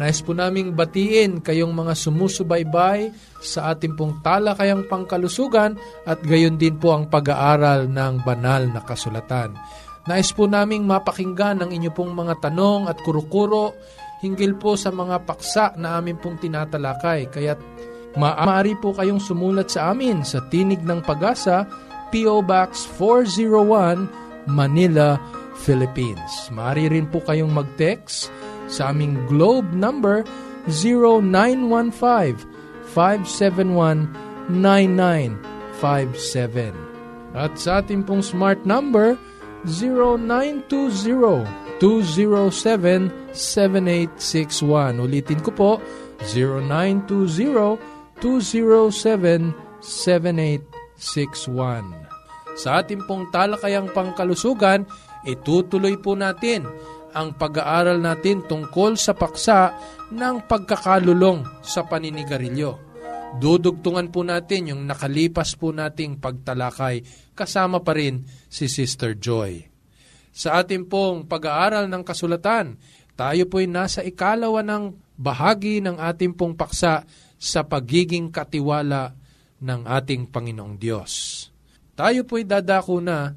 Nais po naming batiin kayong mga sumusubaybay sa ating pong talakayang pangkalusugan at gayon din po ang pag-aaral ng banal na kasulatan. Nais po naming mapakinggan ang inyo pong mga tanong at kurukuro hinggil po sa mga paksa na amin pong tinatalakay. Kaya maaari po kayong sumulat sa amin sa Tinig ng Pag-asa, P.O. Box 401, Manila, Philippines. Maaari rin po kayong mag-text sa aming globe number 0915-571-9957. At sa ating pong smart number 0920-207-7861. Ulitin ko po 0920-207-7861. Sa ating pong talakayang pangkalusugan, itutuloy po natin ang pag-aaral natin tungkol sa paksa ng pagkakalulong sa paninigarilyo. Dudugtungan po natin yung nakalipas po nating pagtalakay kasama pa rin si Sister Joy. Sa ating pong pag-aaral ng kasulatan, tayo po'y nasa ikalawa ng bahagi ng ating pong paksa sa pagiging katiwala ng ating Panginoong Diyos. Tayo po'y dadako na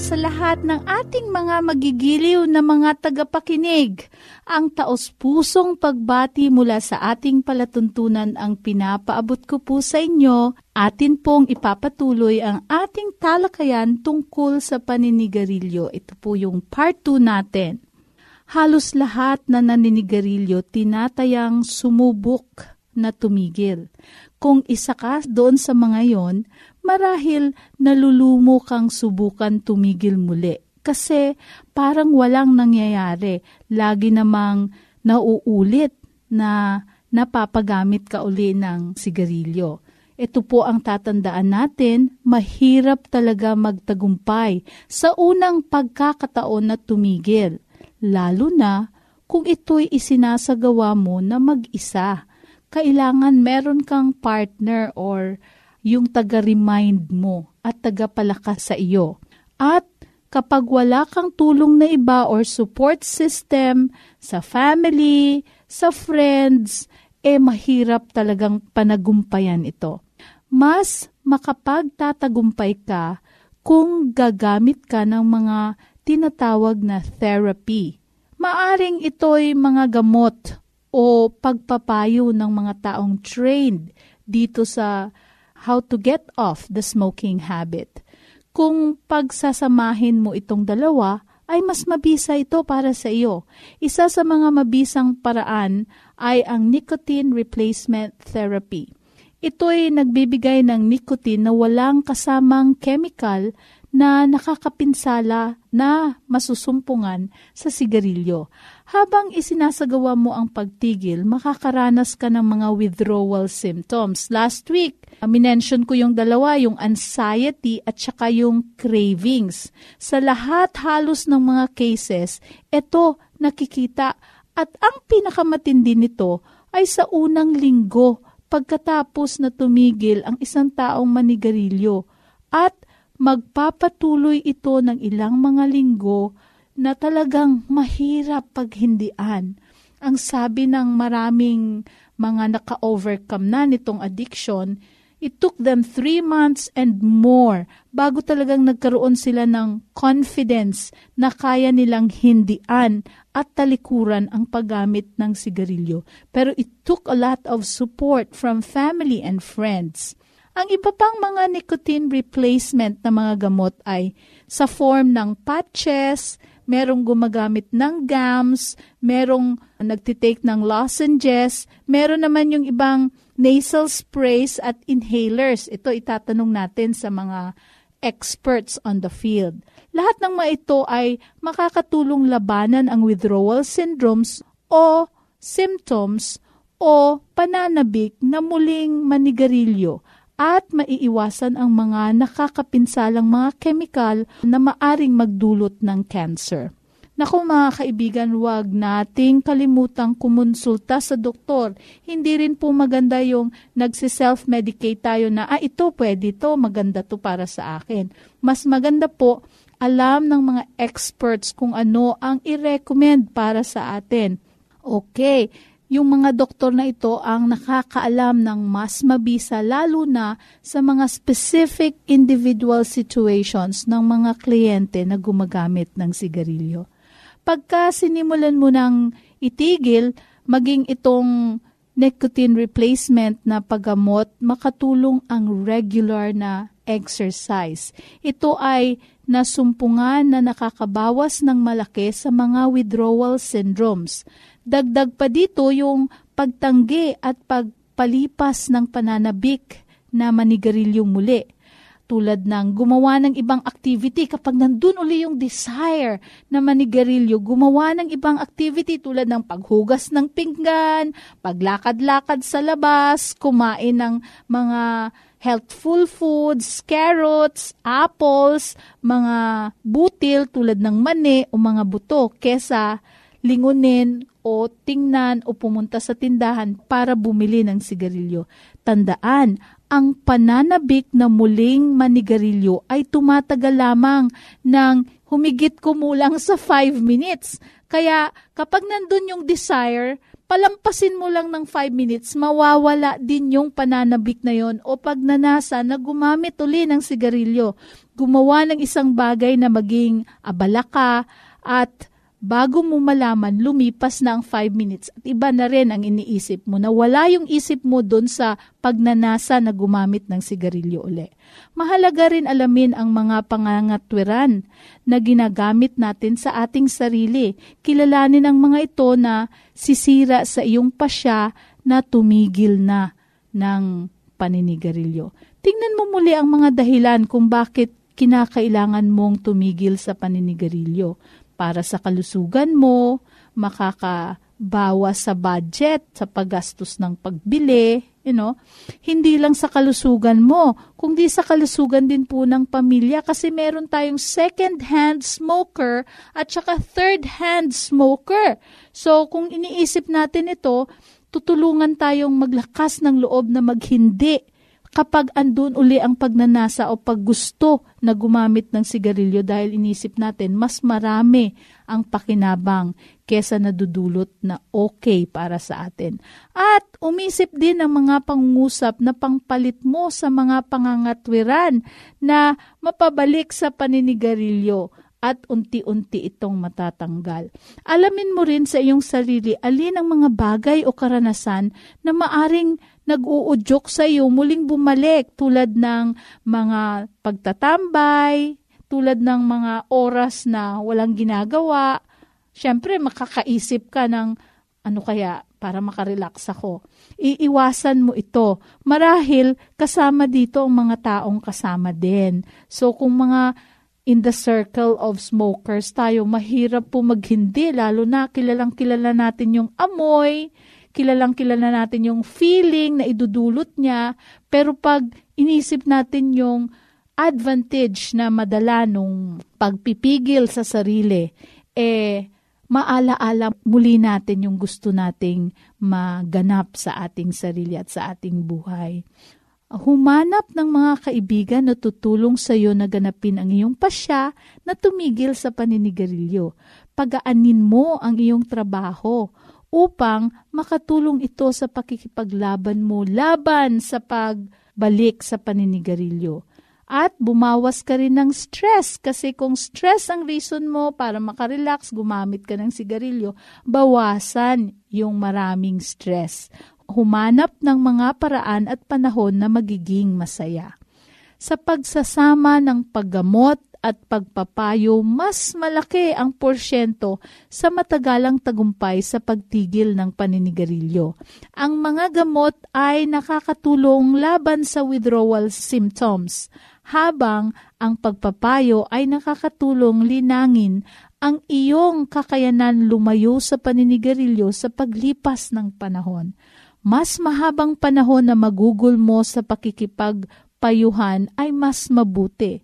Sa lahat ng ating mga magigiliw na mga tagapakinig. Ang taos-pusong pagbati mula sa ating palatuntunan ang pinapaabot ko po sa inyo. Atin pong ipapatuloy ang ating talakayan tungkol sa paninigarilyo. Ito po yung part 2 natin. Halos lahat na naninigarilyo tinatayang sumubok na tumigil. Kung isa ka doon sa mga yon, marahil nalulumo kang subukan tumigil muli. Kasi parang walang nangyayari. Lagi namang nauulit na napapagamit ka uli ng sigarilyo. Ito po ang tatandaan natin, mahirap talaga magtagumpay sa unang pagkakataon na tumigil. Lalo na kung ito'y isinasagawa mo na mag-isa. Kailangan meron kang partner or yung taga-remind mo at taga-palakas sa iyo. At kapag wala kang tulong na iba or support system sa family, sa friends, eh mahirap talagang panagumpayan ito. Mas makapagtatagumpay ka kung gagamit ka ng mga tinatawag na therapy. Maaring ito'y mga gamot o pagpapayo ng mga taong trained dito sa how to get off the smoking habit. Kung pagsasamahin mo itong dalawa, ay mas mabisa ito para sa iyo. Isa sa mga mabisang paraan ay ang nicotine replacement therapy. Ito ay nagbibigay ng nicotine na walang kasamang chemical na nakakapinsala na masusumpungan sa sigarilyo. Habang isinasagawa mo ang pagtigil, makakaranas ka ng mga withdrawal symptoms. Last week, minention ko yung dalawa, yung anxiety at saka yung cravings. Sa lahat halos ng mga cases, ito nakikita at ang pinakamatindi nito ay sa unang linggo pagkatapos na tumigil ang isang taong manigarilyo at magpapatuloy ito ng ilang mga linggo na talagang mahirap paghindian. Ang sabi ng maraming mga naka-overcome na nitong addiction, it took them three months and more bago talagang nagkaroon sila ng confidence na kaya nilang hindian at talikuran ang paggamit ng sigarilyo. Pero it took a lot of support from family and friends. Ang iba pang mga nicotine replacement na mga gamot ay sa form ng patches, merong gumagamit ng gums, merong nagtitake ng lozenges, meron naman yung ibang nasal sprays at inhalers. Ito itatanong natin sa mga experts on the field. Lahat ng mga ito ay makakatulong labanan ang withdrawal syndromes o symptoms o pananabik na muling manigarilyo at maiiwasan ang mga nakakapinsalang mga kemikal na maaring magdulot ng cancer. Naku mga kaibigan, huwag nating kalimutang kumonsulta sa doktor. Hindi rin po maganda yung nagsiself-medicate tayo na, ah ito pwede to, maganda to para sa akin. Mas maganda po, alam ng mga experts kung ano ang i-recommend para sa atin. Okay, yung mga doktor na ito ang nakakaalam ng mas mabisa lalo na sa mga specific individual situations ng mga kliyente na gumagamit ng sigarilyo. Pagka sinimulan mo ng itigil, maging itong nicotine replacement na paggamot, makatulong ang regular na exercise. Ito ay nasumpungan na nakakabawas ng malaki sa mga withdrawal syndromes. Dagdag pa dito yung pagtanggi at pagpalipas ng pananabik na manigarilyong muli. Tulad ng gumawa ng ibang activity kapag nandun uli yung desire na manigarilyo, gumawa ng ibang activity tulad ng paghugas ng pinggan, paglakad-lakad sa labas, kumain ng mga healthful foods, carrots, apples, mga butil tulad ng mani o mga buto kesa lingunin o tingnan o pumunta sa tindahan para bumili ng sigarilyo. Tandaan, ang pananabik na muling manigarilyo ay tumatagal lamang ng humigit kumulang sa 5 minutes. Kaya kapag nandun yung desire, palampasin mo lang ng 5 minutes, mawawala din yung pananabik na yon o pag nanasa na gumamit uli ng sigarilyo, gumawa ng isang bagay na maging abala ka at bago mo malaman, lumipas na ang 5 minutes at iba na rin ang iniisip mo na wala yung isip mo doon sa pagnanasa na gumamit ng sigarilyo uli. Mahalaga rin alamin ang mga pangangatwiran na ginagamit natin sa ating sarili. Kilalanin ang mga ito na sisira sa iyong pasya na tumigil na ng paninigarilyo. Tingnan mo muli ang mga dahilan kung bakit kinakailangan mong tumigil sa paninigarilyo para sa kalusugan mo, makakabawas sa budget, sa paggastos ng pagbili, you know, hindi lang sa kalusugan mo, kundi sa kalusugan din po ng pamilya kasi meron tayong second-hand smoker at saka third-hand smoker. So, kung iniisip natin ito, tutulungan tayong maglakas ng loob na maghindi kapag andun uli ang pagnanasa o paggusto na gumamit ng sigarilyo dahil inisip natin mas marami ang pakinabang kesa nadudulot na okay para sa atin. At umisip din ang mga pangungusap na pangpalit mo sa mga pangangatwiran na mapabalik sa paninigarilyo at unti-unti itong matatanggal. Alamin mo rin sa iyong sarili alin ang mga bagay o karanasan na maaring nag-uudyok sa iyo muling bumalik tulad ng mga pagtatambay, tulad ng mga oras na walang ginagawa. Siyempre, makakaisip ka ng ano kaya para makarelax ako. Iiwasan mo ito. Marahil kasama dito ang mga taong kasama din. So kung mga in the circle of smokers tayo, mahirap po maghindi, lalo na kilalang kilala natin yung amoy, kilalang kilala natin yung feeling na idudulot niya, pero pag inisip natin yung advantage na madala nung pagpipigil sa sarili, eh, maalaala muli natin yung gusto nating maganap sa ating sarili at sa ating buhay. Humanap ng mga kaibigan na tutulong sa iyo na ganapin ang iyong pasya na tumigil sa paninigarilyo. Pagaanin mo ang iyong trabaho upang makatulong ito sa pakikipaglaban mo laban sa pagbalik sa paninigarilyo. At bumawas ka rin ng stress kasi kung stress ang reason mo para makarelax, gumamit ka ng sigarilyo, bawasan yung maraming stress. Humanap ng mga paraan at panahon na magiging masaya. Sa pagsasama ng paggamot at pagpapayo, mas malaki ang porsyento sa matagalang tagumpay sa pagtigil ng paninigarilyo. Ang mga gamot ay nakakatulong laban sa withdrawal symptoms, habang ang pagpapayo ay nakakatulong linangin ang iyong kakayanan lumayo sa paninigarilyo sa paglipas ng panahon. Mas mahabang panahon na magugol mo sa pakikipagpayuhan ay mas mabuti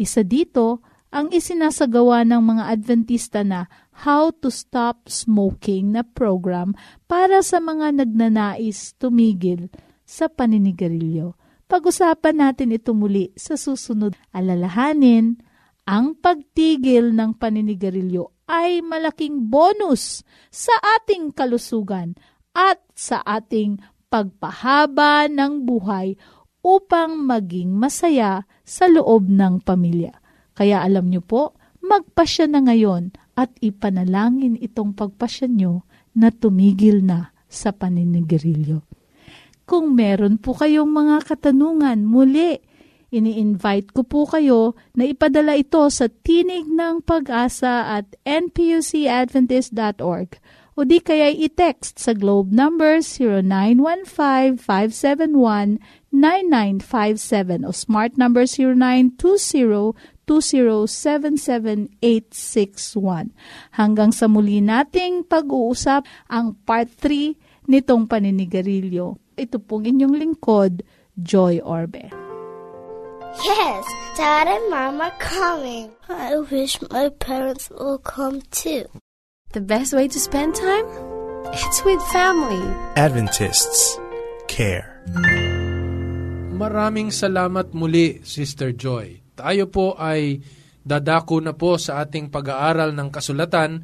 isa dito ang isinasagawa ng mga Adventista na How to Stop Smoking na program para sa mga nagnanais tumigil sa paninigarilyo. Pag-usapan natin ito muli sa susunod. Alalahanin, ang pagtigil ng paninigarilyo ay malaking bonus sa ating kalusugan at sa ating pagpahaba ng buhay upang maging masaya sa loob ng pamilya. Kaya alam niyo po, magpasya na ngayon at ipanalangin itong pagpasya niyo na tumigil na sa paninigarilyo. Kung meron po kayong mga katanungan, muli, ini-invite ko po kayo na ipadala ito sa Tinig ng Pag-asa at npucadventist.org o di kaya i-text sa globe number 0915-571-9957 o smart number 0920-2077861. Hanggang sa muli nating pag-uusap ang part 3 nitong paninigarilyo. Ito pong inyong lingkod, Joy Orbe. Yes, Dad and Mom are coming. I wish my parents will come too. The best way to spend time? It's with family. Adventists care. Maraming salamat muli, Sister Joy. Tayo po ay dadako na po sa ating pag-aaral ng kasulatan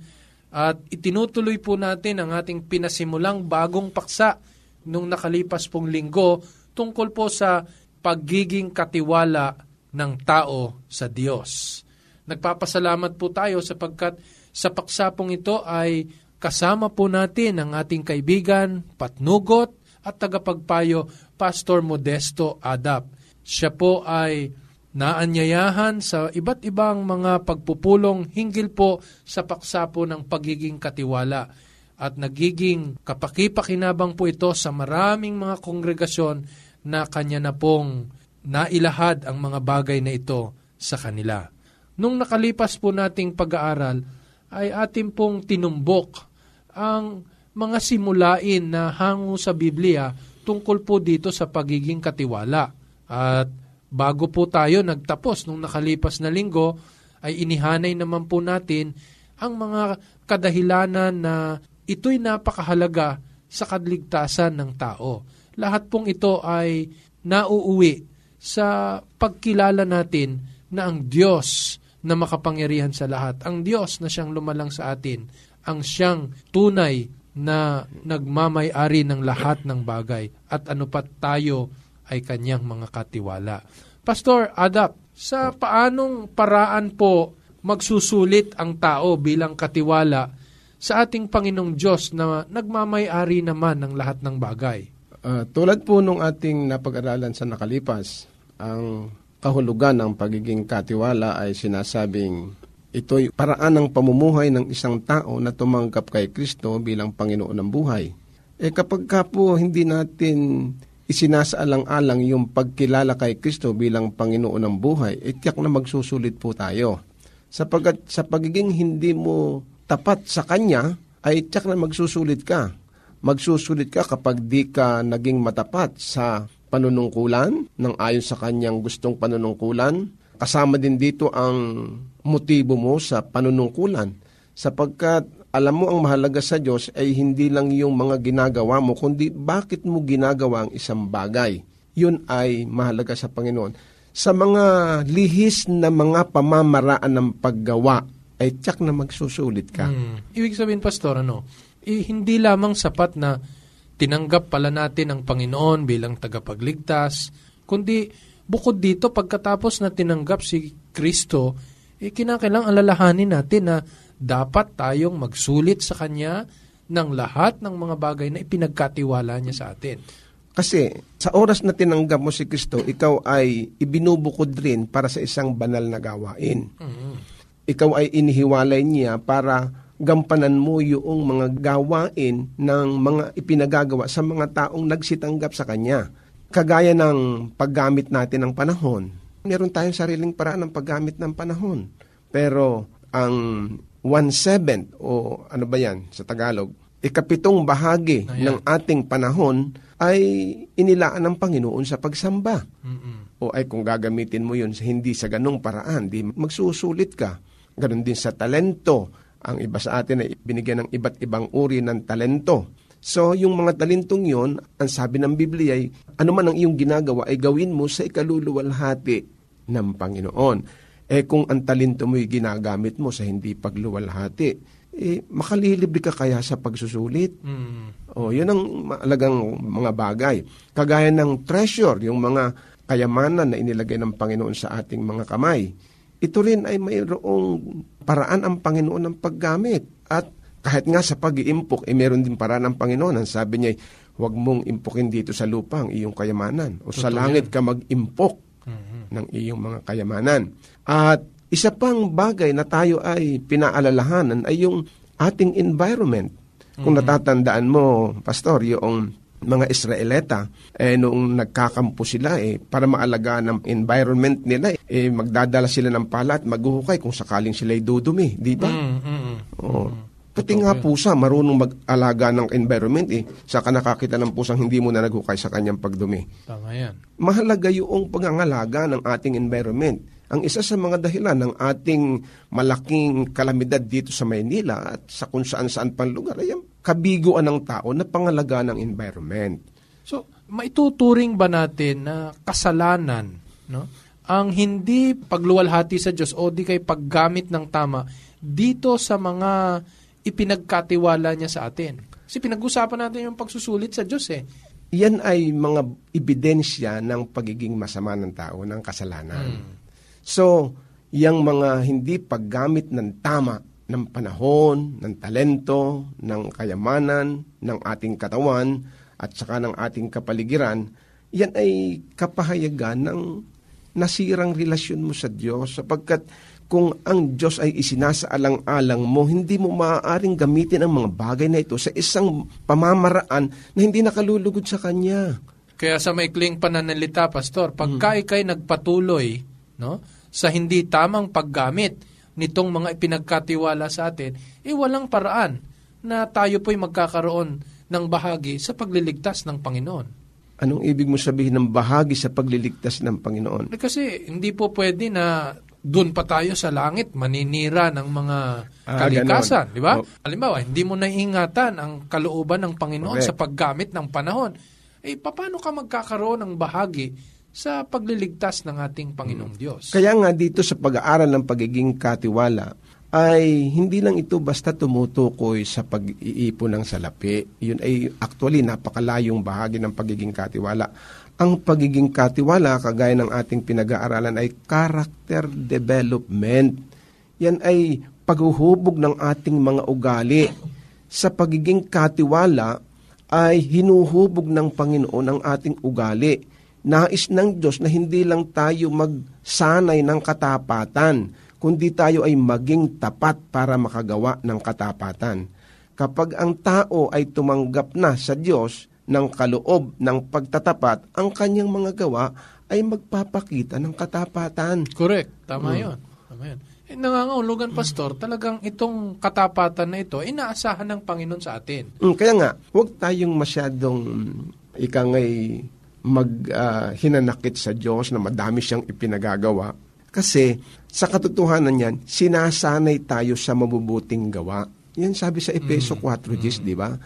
at itinutuloy po natin ang ating pinasimulang bagong paksa nung nakalipas pong linggo tungkol po sa pagiging katiwala ng tao sa Diyos. Nagpapasalamat po tayo sapagkat sa paksapong ito ay kasama po natin ang ating kaibigan, patnugot at tagapagpayo, Pastor Modesto Adap. Siya po ay naanyayahan sa iba't ibang mga pagpupulong hinggil po sa paksapo ng pagiging katiwala at nagiging kapakipakinabang po ito sa maraming mga kongregasyon na kanya na pong nailahad ang mga bagay na ito sa kanila. Nung nakalipas po nating pag-aaral, ay atin pong tinumbok ang mga simulain na hango sa Biblia tungkol po dito sa pagiging katiwala. At bago po tayo nagtapos nung nakalipas na linggo, ay inihanay naman po natin ang mga kadahilanan na ito'y napakahalaga sa kadligtasan ng tao. Lahat pong ito ay nauuwi sa pagkilala natin na ang Diyos na makapangyarihan sa lahat. Ang Diyos na siyang lumalang sa atin, ang siyang tunay na nagmamay-ari ng lahat ng bagay at ano pa tayo ay kanyang mga katiwala. Pastor Adap, sa paanong paraan po magsusulit ang tao bilang katiwala sa ating Panginoong Diyos na nagmamay-ari naman ng lahat ng bagay? Uh, tulad po nung ating napag-aralan sa nakalipas, ang kahulugan ng pagiging katiwala ay sinasabing ito'y paraan ng pamumuhay ng isang tao na tumanggap kay Kristo bilang Panginoon ng buhay. Eh kapag ka po hindi natin isinasaalang-alang yung pagkilala kay Kristo bilang Panginoon ng buhay, eh tiyak na magsusulit po tayo. Sapagat sa pagiging hindi mo tapat sa Kanya, ay tiyak na magsusulit ka. Magsusulit ka kapag di ka naging matapat sa panunungkulan ng ayon sa kanyang gustong panunungkulan. Kasama din dito ang motibo mo sa panunungkulan sapagkat alam mo ang mahalaga sa Diyos ay hindi lang yung mga ginagawa mo, kundi bakit mo ginagawa ang isang bagay. Yun ay mahalaga sa Panginoon. Sa mga lihis na mga pamamaraan ng paggawa, ay tiyak na magsusulit ka. Hmm. Ibig sabihin, Pastor, ano? eh, hindi lamang sapat na tinanggap pala natin ang Panginoon bilang tagapagligtas, kundi bukod dito pagkatapos na tinanggap si Kristo, eh, kinakailang alalahanin natin na dapat tayong magsulit sa Kanya ng lahat ng mga bagay na ipinagkatiwala niya sa atin. Kasi sa oras na tinanggap mo si Kristo, ikaw ay ibinubukod rin para sa isang banal na gawain. Ikaw ay inihiwalay niya para gampanan mo yung mga gawain ng mga ipinagagawa sa mga taong nagsitanggap sa Kanya. Kagaya ng paggamit natin ng panahon. Meron tayong sariling paraan ng paggamit ng panahon. Pero ang one-seventh o ano ba yan sa Tagalog, ikapitong bahagi Ayan. ng ating panahon ay inilaan ng Panginoon sa pagsamba. Mm-mm. O ay kung gagamitin mo yun hindi sa ganong paraan, di magsusulit ka. Ganon din sa talento. Ang iba sa atin ay binigyan ng iba't ibang uri ng talento. So, yung mga talentong yun, ang sabi ng Biblia ay, ano man ang iyong ginagawa ay gawin mo sa ikaluluwalhati ng Panginoon. Eh kung ang talento mo ay ginagamit mo sa hindi pagluwalhati, eh makalilibre ka kaya sa pagsusulit? Mm. O, yun ang maalagang mga bagay. Kagaya ng treasure, yung mga kayamanan na inilagay ng Panginoon sa ating mga kamay. Ito rin ay mayroong paraan ang Panginoon ng paggamit. At kahit nga sa pag-iimpok, eh meron din paraan ng Panginoon. Ang sabi niya, huwag mong impukin dito sa lupa ang iyong kayamanan. O sa Totoo langit ka mag-impok ng iyong mga kayamanan. At isa pang bagay na tayo ay pinaalalahanan ay yung ating environment. Kung natatandaan mo, Pastor, yung mga Israelita, eh, noong nagkakampo sila, eh, para maalagaan ng environment nila, eh, magdadala sila ng pala at maghuhukay kung sakaling sila'y dudumi. Di ba? Mm, mm, mm. Oo. Pati nga pusa, marunong mag-alaga ng environment eh. Saka nakakita ng pusang hindi mo na naghukay sa kanyang pagdumi. Tama yan. Mahalaga yung pangangalaga ng ating environment. Ang isa sa mga dahilan ng ating malaking kalamidad dito sa Maynila at sa kung saan saan pang lugar ay ang kabiguan ng tao na pangalaga ng environment. So, maituturing ba natin na kasalanan, no? Ang hindi pagluwalhati sa Diyos o di kay paggamit ng tama dito sa mga ipinagkatiwala niya sa atin. Kasi pinag-usapan natin yung pagsusulit sa Diyos eh. Yan ay mga ebidensya ng pagiging masama ng tao, ng kasalanan. So, yung mga hindi paggamit ng tama ng panahon, ng talento, ng kayamanan, ng ating katawan, at saka ng ating kapaligiran, yan ay kapahayagan ng nasirang relasyon mo sa Diyos sapagkat kung ang Diyos ay isinasaalang-alang mo, hindi mo maaaring gamitin ang mga bagay na ito sa isang pamamaraan na hindi nakalulugod sa Kanya. Kaya sa maikling pananalita, Pastor, pagka ikay nagpatuloy no, sa hindi tamang paggamit nitong mga ipinagkatiwala sa atin, eh walang paraan na tayo po'y magkakaroon ng bahagi sa pagliligtas ng Panginoon. Anong ibig mo sabihin ng bahagi sa pagliligtas ng Panginoon? Eh, Kasi hindi po pwede na doon pa tayo sa langit maninira ng mga Ah, kalikasan, ganon. di ba? Oh. Halimbawa, hindi mo naiingatan ang kalooban ng Panginoon Correct. sa paggamit ng panahon. Eh, paano ka magkakaroon ng bahagi sa pagliligtas ng ating Panginoong Diyos? Kaya nga dito sa pag-aaral ng pagiging katiwala, ay hindi lang ito basta tumutukoy sa pag-iipon ng salapi. Yun ay actually napakalayong bahagi ng pagiging katiwala. Ang pagiging katiwala, kagaya ng ating pinag-aaralan, ay character development. Yan ay paghuhubog ng ating mga ugali. Sa pagiging katiwala, ay hinuhubog ng Panginoon ang ating ugali. Nais ng Diyos na hindi lang tayo magsanay ng katapatan, kundi tayo ay maging tapat para makagawa ng katapatan. Kapag ang tao ay tumanggap na sa Diyos ng kaloob ng pagtatapat, ang kanyang mga gawa ay magpapakita ng katapatan. Correct. Tama Mm. yun. Tama yun. Eh, nangangahulugan, Pastor, talagang itong katapatan na ito, inaasahan ng Panginoon sa atin. Mm, kaya nga, huwag tayong masyadong ika ngay mag ah, hinanakit sa Diyos na madami siyang ipinagagawa. Kasi sa katotohanan yan, sinasanay tayo sa mabubuting gawa. Yan sabi sa Epeso 4.10, di ba?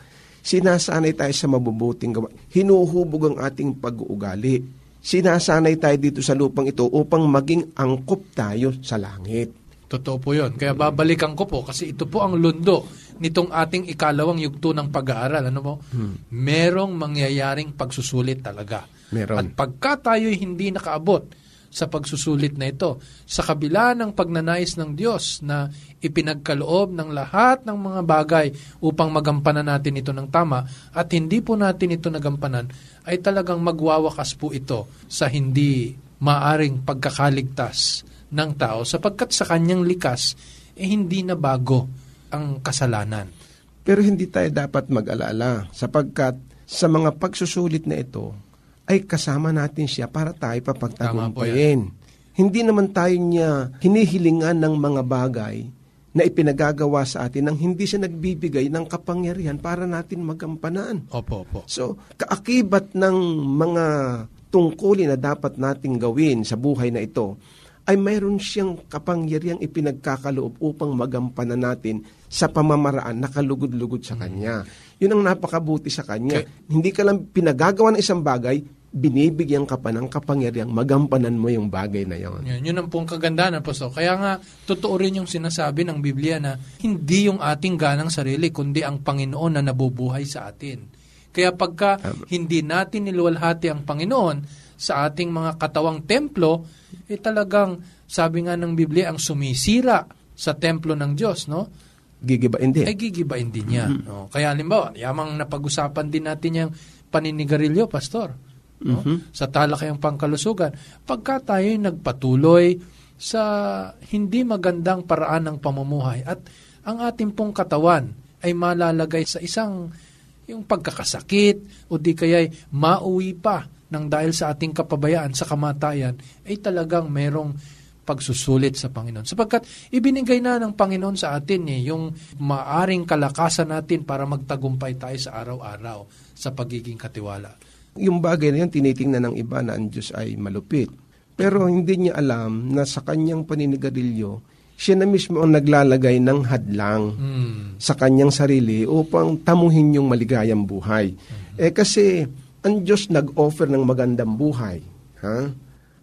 Sinasanay tayo sa mabubuting gawa. Hinuhubog ang ating pag-uugali. Sinasanay tayo dito sa lupang ito upang maging angkop tayo sa langit. Totoo po yun. Kaya babalikan ko po kasi ito po ang lundo nitong ating ikalawang yugto ng pag-aaral, ano mo? Merong mangyayaring pagsusulit talaga. Meron. At pagka tayo'y hindi nakaabot sa pagsusulit na ito, sa kabila ng pagnanais ng Diyos na ipinagkaloob ng lahat ng mga bagay upang magampanan natin ito ng tama at hindi po natin ito nagampanan, ay talagang magwawakas po ito sa hindi maaring pagkakaligtas ng tao sapagkat sa kanyang likas, eh hindi na bago ang kasalanan. Pero hindi tayo dapat mag-alala sapagkat sa mga pagsusulit na ito ay kasama natin siya para tayo papagtagumpayin. Hindi naman tayo niya hinihilingan ng mga bagay na ipinagagawa sa atin nang hindi siya nagbibigay ng kapangyarihan para natin magampanan. Opo, opo. So, kaakibat ng mga tungkulin na dapat nating gawin sa buhay na ito ay mayroon siyang kapangyarihang ipinagkakaloob upang magampanan natin sa pamamaraan na kalugod-lugod sa Kanya. Yun ang napakabuti sa Kanya. Okay. Hindi ka lang pinagagawa ng isang bagay, binibigyan ka pa ng kapangyarihang magampanan mo yung bagay na yon. Yun, yun ang pong kagandahan, Apostol. Kaya nga, totoo rin yung sinasabi ng Biblia na hindi yung ating ganang sarili, kundi ang Panginoon na nabubuhay sa atin. Kaya pagka hindi natin niluwalhati ang Panginoon sa ating mga katawang templo, eh talagang, sabi nga ng Biblia, ang sumisira sa templo ng Diyos, no? Gigibain din. ay gigibain din niya. No? Kaya halimbawa, yamang napag-usapan din natin yung paninigarilyo, Pastor. No? Sa talakayang pangkalusugan. Pagka tayo nagpatuloy sa hindi magandang paraan ng pamumuhay at ang ating pong katawan ay malalagay sa isang yung pagkakasakit o di kaya'y mauwi pa ng dahil sa ating kapabayaan sa kamatayan ay talagang merong pagsusulit sa Panginoon. Sapagkat ibinigay na ng Panginoon sa atin eh, yung maaring kalakasan natin para magtagumpay tayo sa araw-araw sa pagiging katiwala. Yung bagay na yun, tinitingnan ng iba na ang Diyos ay malupit. Pero hindi niya alam na sa kanyang paninigarilyo, siya na mismo ang naglalagay ng hadlang Hmm. sa kanyang sarili upang tamuhin yung maligayang buhay. Eh kasi ang Diyos nag-offer ng magandang buhay. Ha?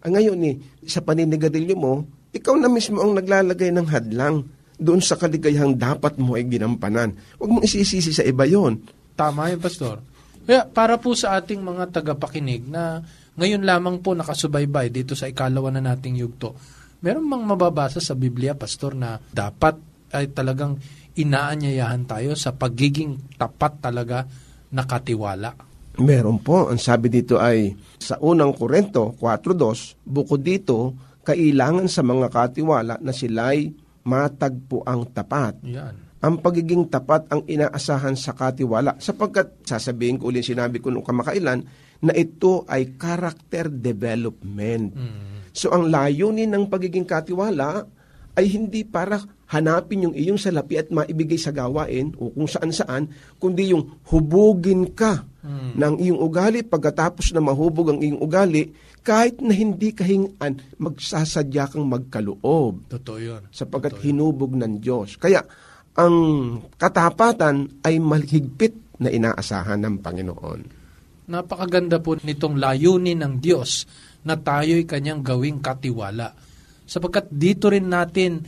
Ang ngayon eh, sa paninigarilyo mo, ikaw na mismo ang naglalagay ng hadlang doon sa kaligayahang dapat mo ay ginampanan. Huwag mong isisisi sa iba yon. Tama yun, Pastor. Kaya para po sa ating mga tagapakinig na ngayon lamang po nakasubaybay dito sa ikalawa na nating yugto, meron mang mababasa sa Biblia, Pastor, na dapat ay talagang inaanyayahan tayo sa pagiging tapat talaga na katiwala. Meron po. Ang sabi dito ay sa unang Korento 4.2, bukod dito, kailangan sa mga katiwala na sila'y matagpo ang tapat. Yan. Ang pagiging tapat ang inaasahan sa katiwala sapagkat sasabihin ko ulit sinabi ko nung kamakailan na ito ay character development. So ang layunin ng pagiging katiwala ay hindi para hanapin yung iyong salapi at maibigay sa gawain o kung saan-saan, kundi yung hubugin ka ng iyong ugali pagkatapos na mahubog ang iyong ugali, kahit na hindi kahingan, magsasadya kang magkaloob Totoo yun. sapagkat hinubog ng Diyos. Kaya ang katapatan ay malhigpit na inaasahan ng Panginoon. Napakaganda po nitong layunin ng Diyos na tayo'y kanyang gawing katiwala. Sapagkat dito rin natin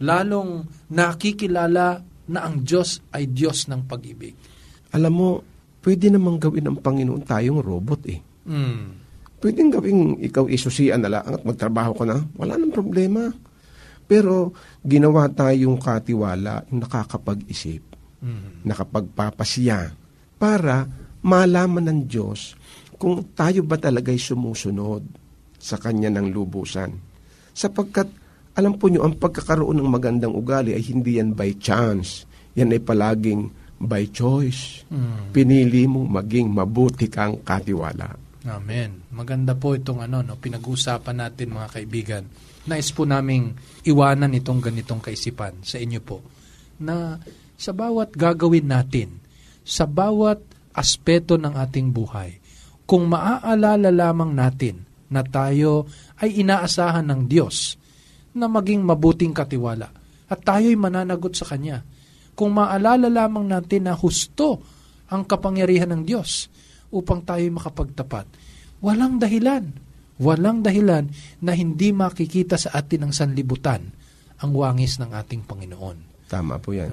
lalong nakikilala na ang Diyos ay Diyos ng pag-ibig. Alam mo, pwede namang gawin ng Panginoon tayong robot eh. Mm. Pwedeng gawing ikaw isusian na lang at magtrabaho ka na. Wala nang problema. Pero ginawa tayong katiwala yung nakakapag-isip, Mm. nakapagpapasya, para malaman ng Diyos kung tayo ba talagay sumusunod sa Kanya ng lubusan. Sapagkat, alam po nyo, ang pagkakaroon ng magandang ugali ay hindi yan by chance. Yan ay palaging by choice. Pinili mo maging mabuti kang katiwala. Amen. Maganda po itong ano, no, pinag-uusapan natin mga kaibigan. Nais po naming iwanan itong ganitong kaisipan sa inyo po na sa bawat gagawin natin, sa bawat aspeto ng ating buhay, kung maaalala lamang natin na tayo ay inaasahan ng Diyos na maging mabuting katiwala at tayo'y mananagot sa Kanya. Kung maalala lamang natin na husto ang kapangyarihan ng Diyos upang tayo makapagtapat, walang dahilan, walang dahilan na hindi makikita sa atin ng sanlibutan ang wangis ng ating Panginoon. Tama po yan.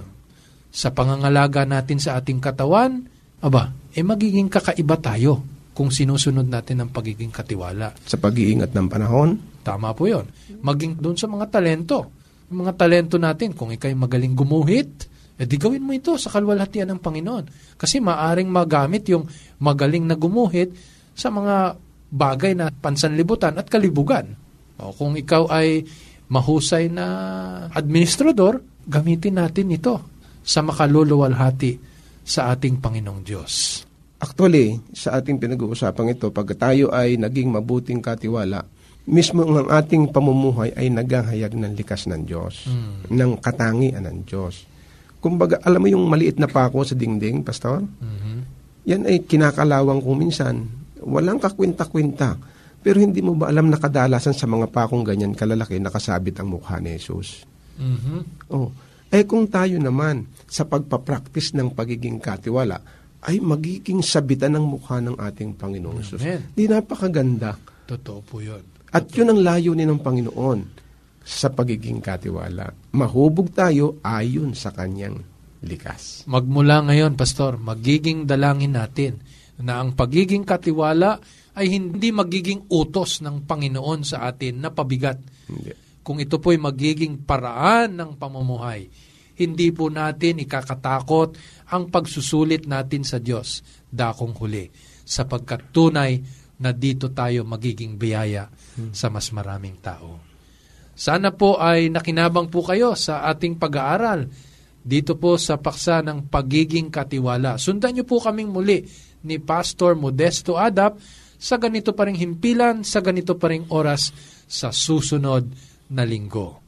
sa pangangalaga natin sa ating katawan, aba, eh magiging kakaiba tayo kung sinusunod natin ang pagiging katiwala. Sa pag-iingat ng panahon, Tama po yon. Maging doon sa mga talento. Yung mga talento natin, kung ikay magaling gumuhit, eh di gawin mo ito sa kalwalhatian ng Panginoon. Kasi maaring magamit yung magaling na gumuhit sa mga bagay na pansanlibutan at kalibugan. O kung ikaw ay mahusay na administrador, gamitin natin ito sa makaluluwalhati sa ating Panginoong Diyos. Actually, sa ating pinag-uusapang ito, pag tayo ay naging mabuting katiwala, mismo ang ating pamumuhay ay naghahayag ng likas ng Diyos, ng katangian ng Diyos. Kumbaga, alam mo yung maliit na pako sa dingding, Pastor? Yan ay kinakalawang kung minsan. Walang kakwinta-kwinta. Pero hindi mo ba alam na kadalasan sa mga pakong ganyan kalalaki nakasabit ang mukha ni Jesus? Mhm. Oh. Eh kung tayo naman sa pagpapractice ng pagiging katiwala ay magiging sabitan ng mukha ng ating Panginoong Jesus. Amen. Di napakaganda. Totoo po yun. At yun ang layunin ng Panginoon sa pagiging katiwala. Mahubog tayo ayon sa kanyang likas. Magmula ngayon, Pastor, magiging dalangin natin na ang pagiging katiwala ay hindi magiging utos ng Panginoon sa atin na pabigat. Hindi. Kung ito po'y magiging paraan ng pamumuhay, hindi po natin ikakatakot ang pagsusulit natin sa Diyos dakong huli sapagkat tunay na dito tayo magiging biyaya sa mas maraming tao. Sana po ay nakinabang po kayo sa ating pag-aaral dito po sa paksa ng pagiging katiwala. Sundan niyo po kaming muli ni Pastor Modesto Adap sa ganito pa ring himpilan, sa ganito pa ring oras sa susunod na linggo.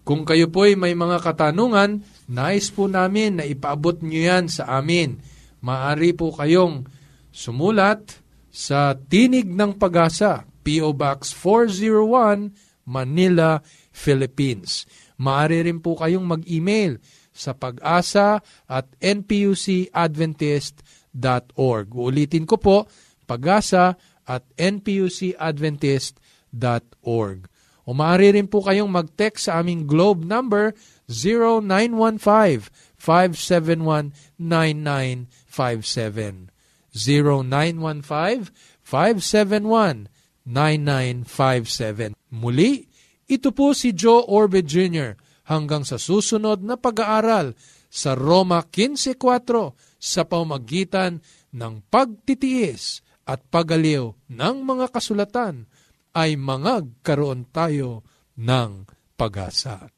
Kung kayo po ay may mga katanungan, nais po namin na ipaabot niyo yan sa amin. Maari po kayong sumulat sa Tinig ng Pag-asa, P.O. Box 401, Manila, Philippines. Maari rin po kayong mag-email sa pag-asa at npucadventist.org. Uulitin ko po, pag-asa at npucadventist.org. O maaari rin po kayong mag-text sa aming globe number 0915-571-9957. 0915-571-9957. Muli, ito po si Joe Orbe Jr. hanggang sa susunod na pag-aaral sa Roma 15.4 sa pamagitan ng pagtitiis at pagaliw ng mga kasulatan ay mangagkaroon tayo ng pag-asa.